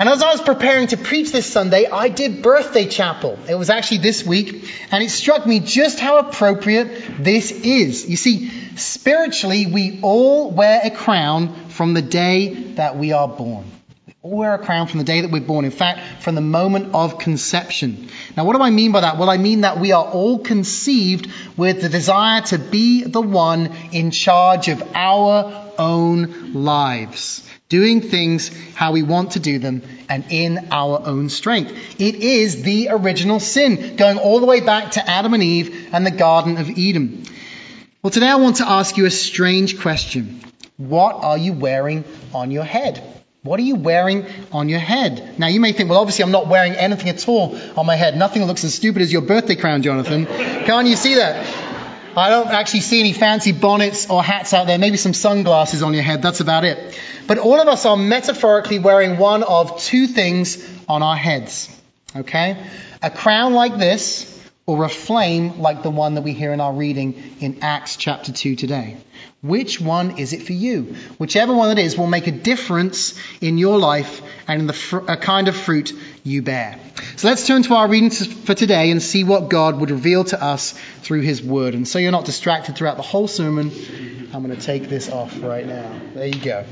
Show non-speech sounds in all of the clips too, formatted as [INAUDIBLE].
And as I was preparing to preach this Sunday, I did birthday chapel. It was actually this week, and it struck me just how appropriate this is. You see, spiritually, we all wear a crown from the day that we are born. We all wear a crown from the day that we're born. In fact, from the moment of conception. Now, what do I mean by that? Well, I mean that we are all conceived with the desire to be the one in charge of our own lives doing things how we want to do them and in our own strength. It is the original sin, going all the way back to Adam and Eve and the Garden of Eden. Well, today I want to ask you a strange question. What are you wearing on your head? What are you wearing on your head? Now, you may think, well, obviously, I'm not wearing anything at all on my head. Nothing looks as stupid as your birthday crown, Jonathan. Can't you see that? I don't actually see any fancy bonnets or hats out there. Maybe some sunglasses on your head. That's about it. But all of us are metaphorically wearing one of two things on our heads. Okay? A crown like this, or a flame like the one that we hear in our reading in Acts chapter 2 today. Which one is it for you? Whichever one it is will make a difference in your life and the fr- kind of fruit you bear. So let's turn to our reading for today and see what God would reveal to us through His Word. And so you're not distracted throughout the whole sermon, I'm going to take this off right now. There you go.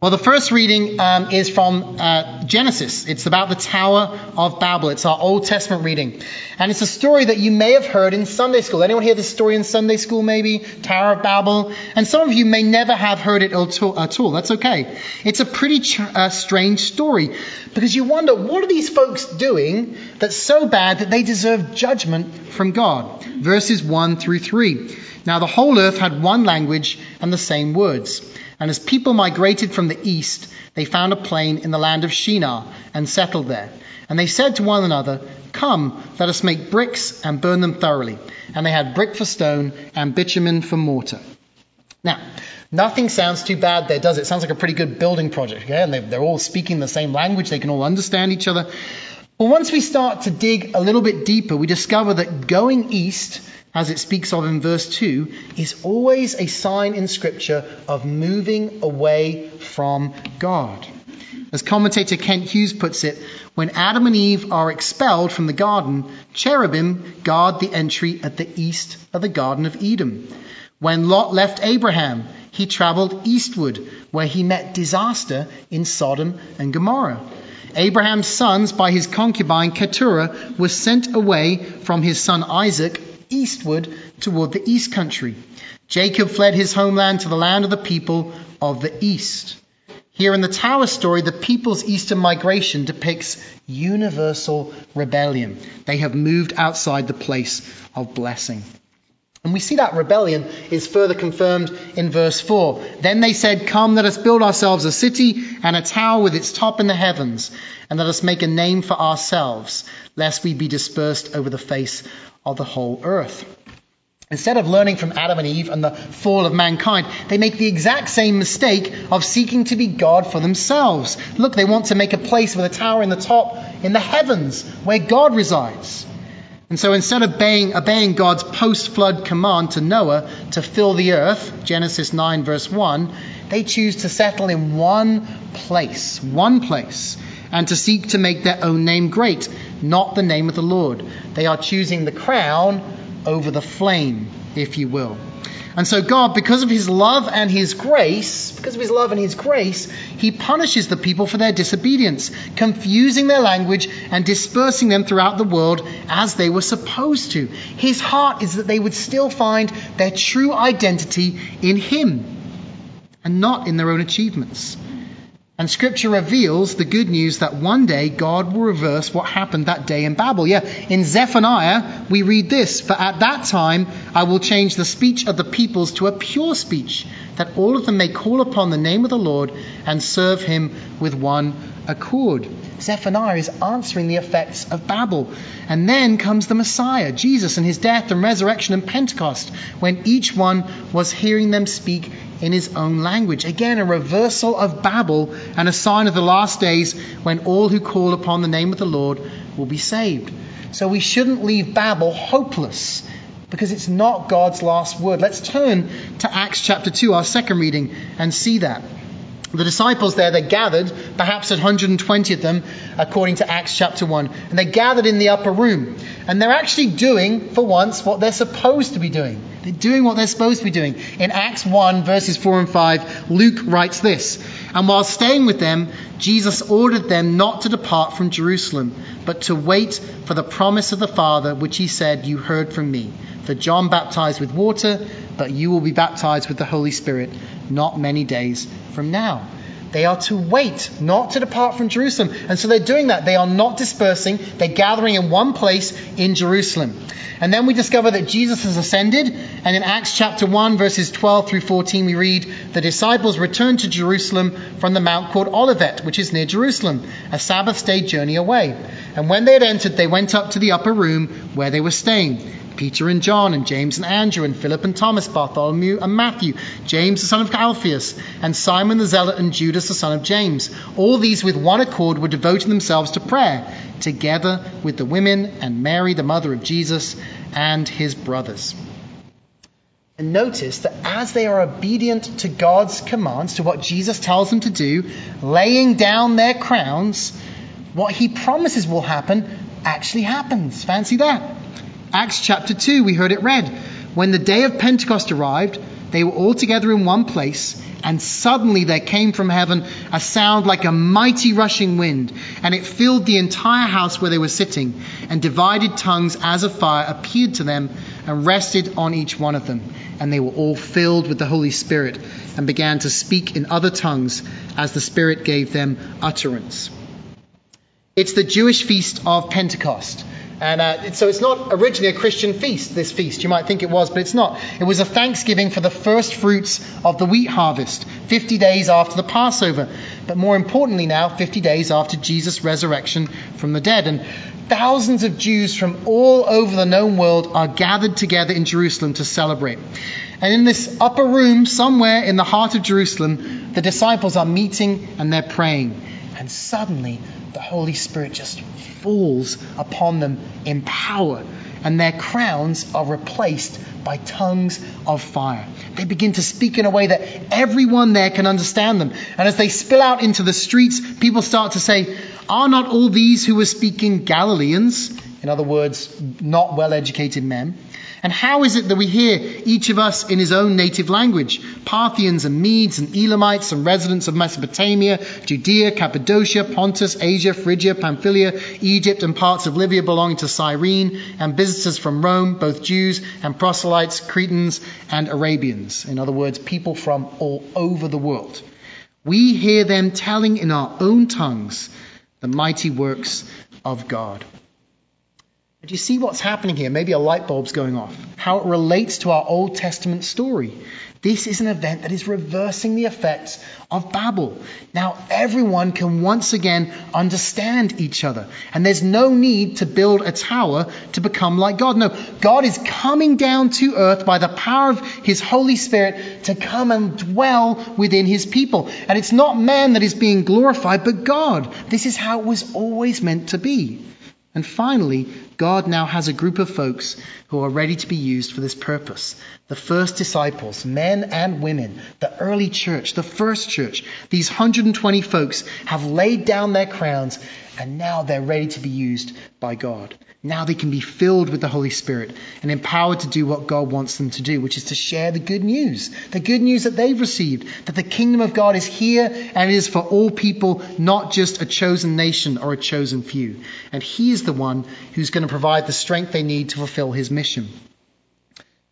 Well, the first reading um, is from uh, Genesis. It's about the Tower of Babel. It's our Old Testament reading. And it's a story that you may have heard in Sunday school. Anyone hear this story in Sunday school, maybe? Tower of Babel? And some of you may never have heard it at all. That's okay. It's a pretty ch- uh, strange story because you wonder, what are these folks doing that's so bad that they deserve judgment from God? Verses 1 through 3. Now, the whole earth had one language and the same words. And as people migrated from the east, they found a plain in the land of Shinar and settled there. And they said to one another, Come, let us make bricks and burn them thoroughly. And they had brick for stone and bitumen for mortar. Now, nothing sounds too bad there, does it? Sounds like a pretty good building project. Okay? And they, are all speaking the same language, they can all understand each other. But once we start to dig a little bit deeper, we discover that going east as it speaks of in verse 2, is always a sign in Scripture of moving away from God. As commentator Kent Hughes puts it, when Adam and Eve are expelled from the garden, cherubim guard the entry at the east of the Garden of Eden. When Lot left Abraham, he traveled eastward, where he met disaster in Sodom and Gomorrah. Abraham's sons, by his concubine Keturah, were sent away from his son Isaac eastward toward the east country. Jacob fled his homeland to the land of the people of the east. Here in the Tower story, the people's eastern migration depicts universal rebellion. They have moved outside the place of blessing. And we see that rebellion is further confirmed in verse 4. Then they said, Come, let us build ourselves a city and a tower with its top in the heavens, and let us make a name for ourselves, lest we be dispersed over the face of the whole earth. Instead of learning from Adam and Eve and the fall of mankind, they make the exact same mistake of seeking to be God for themselves. Look, they want to make a place with a tower in the top in the heavens where God resides. And so instead of obeying, obeying God's post flood command to Noah to fill the earth, Genesis 9, verse 1, they choose to settle in one place, one place, and to seek to make their own name great, not the name of the Lord. They are choosing the crown over the flame, if you will. And so God, because of his love and his grace, because of his love and his grace, he punishes the people for their disobedience, confusing their language and dispersing them throughout the world as they were supposed to. His heart is that they would still find their true identity in him and not in their own achievements. And scripture reveals the good news that one day God will reverse what happened that day in Babel. Yeah, in Zephaniah, we read this For at that time I will change the speech of the peoples to a pure speech, that all of them may call upon the name of the Lord and serve him with one accord. Zephaniah is answering the effects of Babel. And then comes the Messiah, Jesus, and his death and resurrection and Pentecost, when each one was hearing them speak in his own language. Again, a reversal of Babel and a sign of the last days when all who call upon the name of the Lord will be saved. So we shouldn't leave Babel hopeless because it's not God's last word. Let's turn to Acts chapter 2, our second reading, and see that. The disciples there, they gathered, perhaps 120 of them, according to Acts chapter 1. And they gathered in the upper room. And they're actually doing, for once, what they're supposed to be doing. They're doing what they're supposed to be doing. In Acts 1, verses 4 and 5, Luke writes this And while staying with them, Jesus ordered them not to depart from Jerusalem, but to wait for the promise of the Father, which he said, You heard from me. For John baptized with water, but you will be baptized with the Holy Spirit not many days from now. They are to wait, not to depart from Jerusalem. And so they're doing that. They are not dispersing. They're gathering in one place in Jerusalem. And then we discover that Jesus has ascended. And in Acts chapter 1, verses 12 through 14, we read, The disciples returned to Jerusalem from the mount called Olivet, which is near Jerusalem, a Sabbath day journey away. And when they had entered, they went up to the upper room where they were staying. Peter and John, and James and Andrew, and Philip and Thomas, Bartholomew and Matthew, James the son of Alphaeus, and Simon the Zealot, and Judas the son of James. All these with one accord were devoting themselves to prayer, together with the women and Mary, the mother of Jesus, and his brothers. And notice that as they are obedient to God's commands, to what Jesus tells them to do, laying down their crowns, what he promises will happen actually happens. Fancy that. Acts chapter 2, we heard it read. When the day of Pentecost arrived, they were all together in one place, and suddenly there came from heaven a sound like a mighty rushing wind, and it filled the entire house where they were sitting, and divided tongues as of fire appeared to them and rested on each one of them. And they were all filled with the Holy Spirit and began to speak in other tongues as the Spirit gave them utterance. It's the Jewish feast of Pentecost. And uh, so it's not originally a Christian feast, this feast. You might think it was, but it's not. It was a thanksgiving for the first fruits of the wheat harvest, 50 days after the Passover. But more importantly now, 50 days after Jesus' resurrection from the dead. And thousands of Jews from all over the known world are gathered together in Jerusalem to celebrate. And in this upper room, somewhere in the heart of Jerusalem, the disciples are meeting and they're praying. And suddenly, the Holy Spirit just falls upon them in power, and their crowns are replaced by tongues of fire. They begin to speak in a way that everyone there can understand them. And as they spill out into the streets, people start to say, Are not all these who were speaking Galileans? In other words, not well educated men. And how is it that we hear each of us in his own native language? Parthians and Medes and Elamites and residents of Mesopotamia, Judea, Cappadocia, Pontus, Asia, Phrygia, Pamphylia, Egypt, and parts of Libya belonging to Cyrene, and visitors from Rome, both Jews and proselytes, Cretans and Arabians. In other words, people from all over the world. We hear them telling in our own tongues the mighty works of God. Do you see what's happening here? Maybe a light bulb's going off. How it relates to our Old Testament story. This is an event that is reversing the effects of Babel. Now everyone can once again understand each other. And there's no need to build a tower to become like God. No, God is coming down to earth by the power of His Holy Spirit to come and dwell within His people. And it's not man that is being glorified, but God. This is how it was always meant to be. And finally, God now has a group of folks who are ready to be used for this purpose. The first disciples, men and women, the early church, the first church, these 120 folks have laid down their crowns and now they're ready to be used by God. Now they can be filled with the Holy Spirit and empowered to do what God wants them to do, which is to share the good news. The good news that they've received, that the kingdom of God is here and it is for all people, not just a chosen nation or a chosen few. And He is the one who's going to provide the strength they need to fulfill His mission.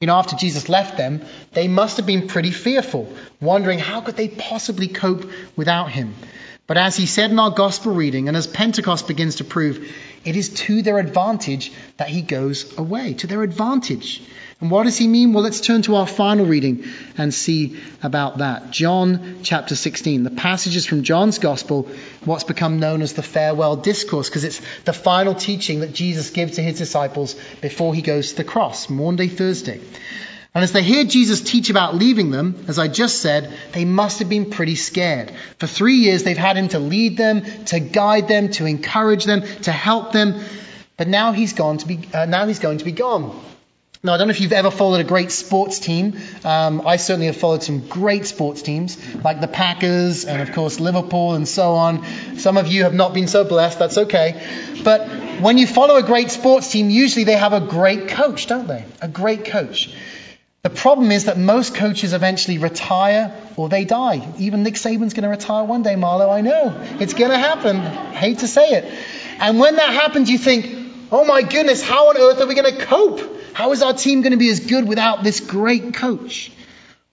You know, after Jesus left them, they must have been pretty fearful, wondering how could they possibly cope without Him. But as he said in our gospel reading, and as Pentecost begins to prove, it is to their advantage that he goes away, to their advantage. And what does he mean? Well, let's turn to our final reading and see about that. John chapter 16, the passages from John's gospel, what's become known as the farewell discourse, because it's the final teaching that Jesus gives to his disciples before he goes to the cross, Maundy Thursday. And as they hear Jesus teach about leaving them, as I just said, they must have been pretty scared. For three years, they've had him to lead them, to guide them, to encourage them, to help them. But now he's gone to be, uh, now he's going to be gone. Now, I don't know if you've ever followed a great sports team. Um, I certainly have followed some great sports teams, like the Packers and, of course, Liverpool and so on. Some of you have not been so blessed. That's okay. But when you follow a great sports team, usually they have a great coach, don't they? A great coach. The problem is that most coaches eventually retire or they die. Even Nick Saban's going to retire one day, Marlo. I know. It's going to happen. hate to say it. And when that happens, you think, oh my goodness, how on earth are we going to cope? How is our team going to be as good without this great coach?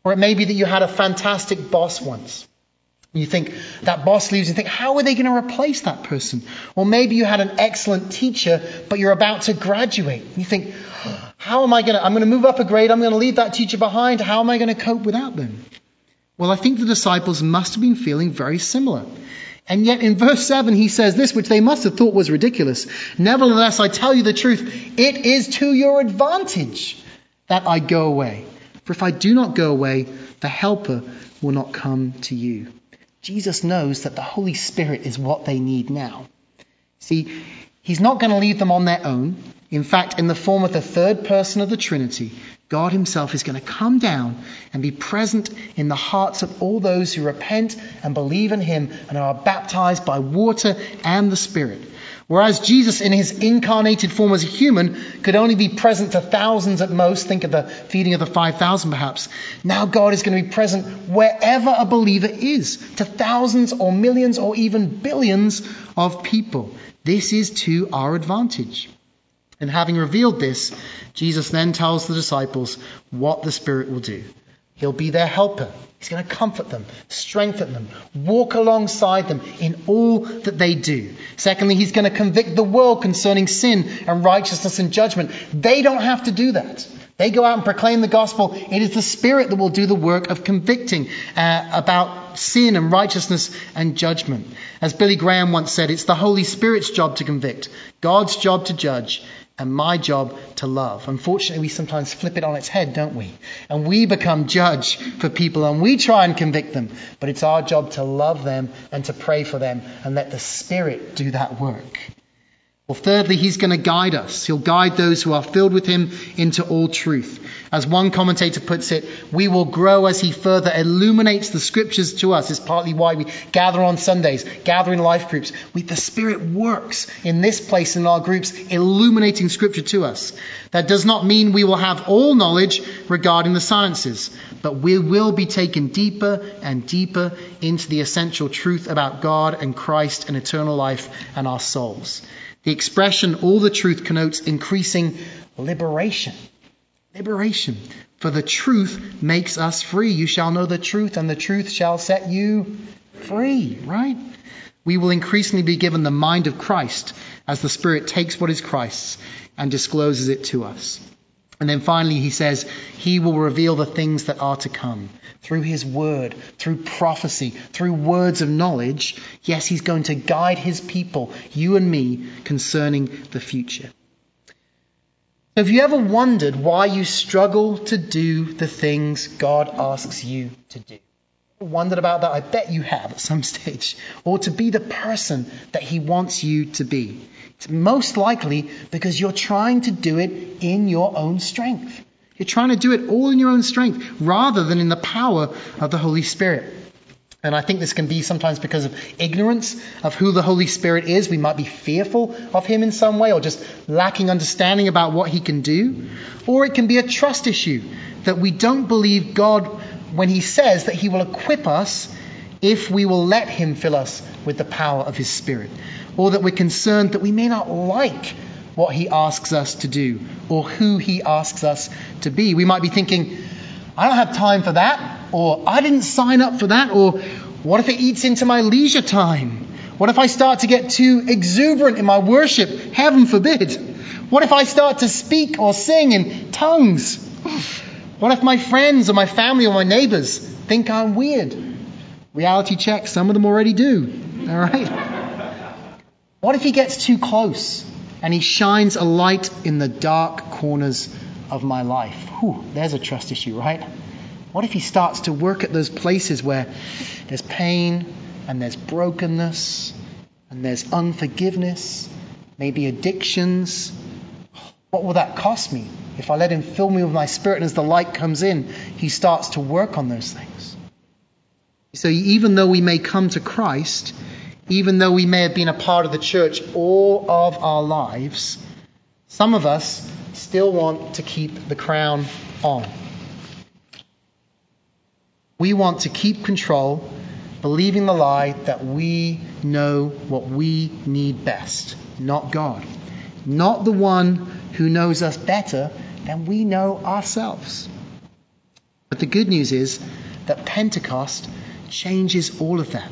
Or it may be that you had a fantastic boss once. You think that boss leaves and you think, how are they going to replace that person? Or maybe you had an excellent teacher, but you're about to graduate. You think, how am I going to, I'm going to move up a grade, I'm going to leave that teacher behind. How am I going to cope without them? Well, I think the disciples must have been feeling very similar. And yet in verse 7, he says this, which they must have thought was ridiculous. Nevertheless, I tell you the truth, it is to your advantage that I go away. For if I do not go away, the Helper will not come to you. Jesus knows that the Holy Spirit is what they need now. See, he's not going to leave them on their own. In fact, in the form of the third person of the Trinity, God Himself is going to come down and be present in the hearts of all those who repent and believe in Him and are baptized by water and the Spirit. Whereas Jesus, in his incarnated form as a human, could only be present to thousands at most, think of the feeding of the 5,000 perhaps, now God is going to be present wherever a believer is, to thousands or millions or even billions of people. This is to our advantage. And having revealed this, Jesus then tells the disciples what the Spirit will do. He'll be their helper. He's going to comfort them, strengthen them, walk alongside them in all that they do. Secondly, he's going to convict the world concerning sin and righteousness and judgment. They don't have to do that. They go out and proclaim the gospel. It is the Spirit that will do the work of convicting uh, about sin and righteousness and judgment. As Billy Graham once said, it's the Holy Spirit's job to convict, God's job to judge, and my job to love. Unfortunately, we sometimes flip it on its head, don't we? And we become judge for people and we try and convict them. But it's our job to love them and to pray for them and let the Spirit do that work. Well, thirdly, he's going to guide us. He'll guide those who are filled with him into all truth. As one commentator puts it, we will grow as he further illuminates the scriptures to us. It's partly why we gather on Sundays, gather in life groups. We, the Spirit works in this place in our groups, illuminating scripture to us. That does not mean we will have all knowledge regarding the sciences, but we will be taken deeper and deeper into the essential truth about God and Christ and eternal life and our souls. The expression all the truth connotes increasing liberation. Liberation. For the truth makes us free. You shall know the truth, and the truth shall set you free, right? We will increasingly be given the mind of Christ as the Spirit takes what is Christ's and discloses it to us. And then finally, he says, He will reveal the things that are to come through His Word, through prophecy, through words of knowledge. Yes, He's going to guide His people, you and me, concerning the future. Have you ever wondered why you struggle to do the things God asks you to do? Wondered about that? I bet you have at some [LAUGHS] stage. Or to be the person that He wants you to be. It's most likely because you're trying to do it in your own strength. You're trying to do it all in your own strength rather than in the power of the Holy Spirit. And I think this can be sometimes because of ignorance of who the Holy Spirit is. We might be fearful of Him in some way or just lacking understanding about what He can do. Or it can be a trust issue that we don't believe God when He says that He will equip us if we will let Him fill us with the power of His Spirit. Or that we're concerned that we may not like what He asks us to do or who He asks us to be. We might be thinking, I don't have time for that, or I didn't sign up for that, or what if it eats into my leisure time? What if I start to get too exuberant in my worship? Heaven forbid. What if I start to speak or sing in tongues? What if my friends or my family or my neighbors think I'm weird? Reality check, some of them already do. All right? What if he gets too close and he shines a light in the dark corners of my life. Whew, there's a trust issue, right? What if he starts to work at those places where there's pain and there's brokenness and there's unforgiveness, maybe addictions? What will that cost me? If I let Him fill me with my Spirit, and as the light comes in, He starts to work on those things. So even though we may come to Christ, even though we may have been a part of the church all of our lives, some of us still want to keep the crown on. We want to keep control, believing the lie that we know what we need best, not God. Not the one who knows us better than we know ourselves. But the good news is that Pentecost changes all of that.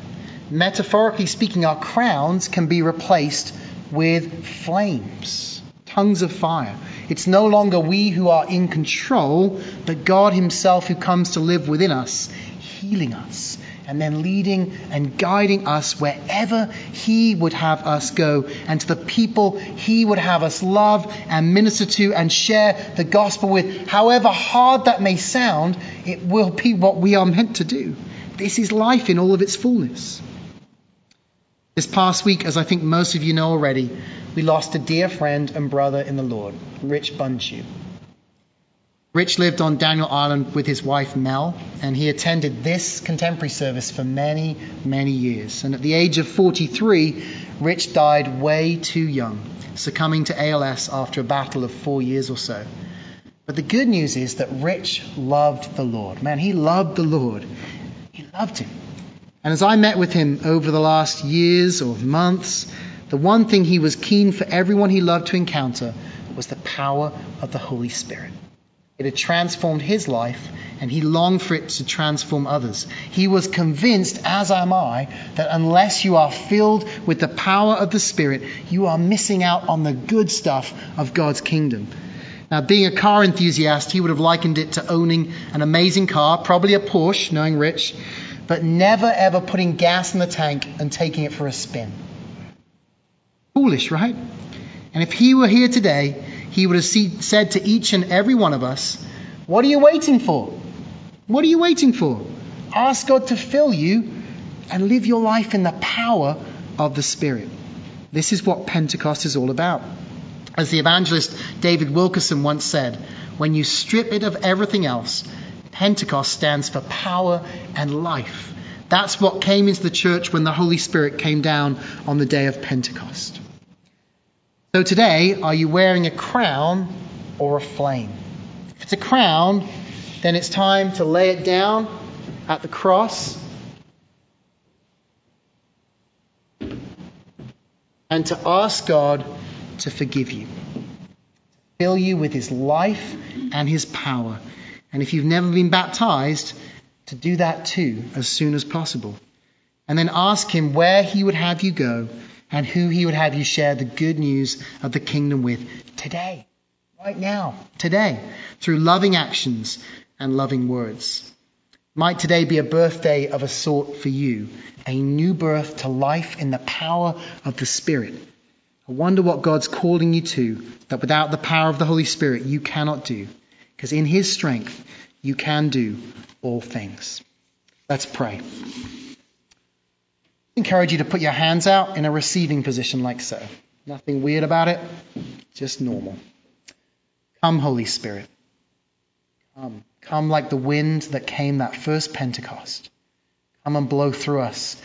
Metaphorically speaking, our crowns can be replaced with flames, tongues of fire. It's no longer we who are in control, but God Himself who comes to live within us, healing us, and then leading and guiding us wherever He would have us go, and to the people He would have us love and minister to and share the gospel with. However hard that may sound, it will be what we are meant to do. This is life in all of its fullness. This past week, as I think most of you know already, we lost a dear friend and brother in the Lord, Rich Bunchu. Rich lived on Daniel Island with his wife Mel, and he attended this contemporary service for many, many years. And at the age of 43, Rich died way too young, succumbing to ALS after a battle of four years or so. But the good news is that Rich loved the Lord. Man, he loved the Lord. He loved him. And as I met with him over the last years or months, the one thing he was keen for everyone he loved to encounter was the power of the Holy Spirit. It had transformed his life, and he longed for it to transform others. He was convinced, as am I, that unless you are filled with the power of the Spirit, you are missing out on the good stuff of God's kingdom. Now, being a car enthusiast, he would have likened it to owning an amazing car, probably a Porsche, knowing Rich, but never ever putting gas in the tank and taking it for a spin. Foolish, right? And if he were here today, he would have said to each and every one of us, What are you waiting for? What are you waiting for? Ask God to fill you and live your life in the power of the Spirit. This is what Pentecost is all about. As the evangelist David Wilkerson once said, when you strip it of everything else Pentecost stands for power and life. That's what came into the church when the Holy Spirit came down on the day of Pentecost. So today, are you wearing a crown or a flame? If it's a crown, then it's time to lay it down at the cross and to ask God to forgive you, fill you with His life and His power and if you've never been baptized, to do that too as soon as possible. And then ask Him where He would have you go and who He would have you share the good news of the kingdom with today, right now, today, through loving actions and loving words. Might today be a birthday of a sort for you, a new birth to life in the power of the Spirit. I wonder what God's calling you to that without the power of the Holy Spirit you cannot do. Because in his strength, you can do all things. Let's pray. Encourage you to put your hands out in a receiving position like so. Nothing weird about it, just normal. Come, Holy Spirit. Come. Come like the wind that came that first Pentecost. Come and blow through us,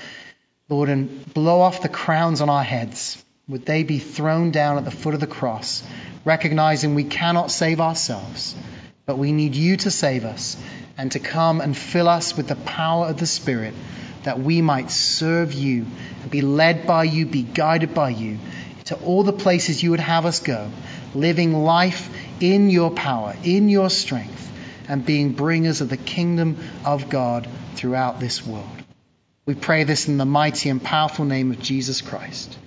Lord, and blow off the crowns on our heads. Would they be thrown down at the foot of the cross, recognizing we cannot save ourselves? But we need you to save us and to come and fill us with the power of the Spirit that we might serve you and be led by you, be guided by you to all the places you would have us go, living life in your power, in your strength, and being bringers of the kingdom of God throughout this world. We pray this in the mighty and powerful name of Jesus Christ.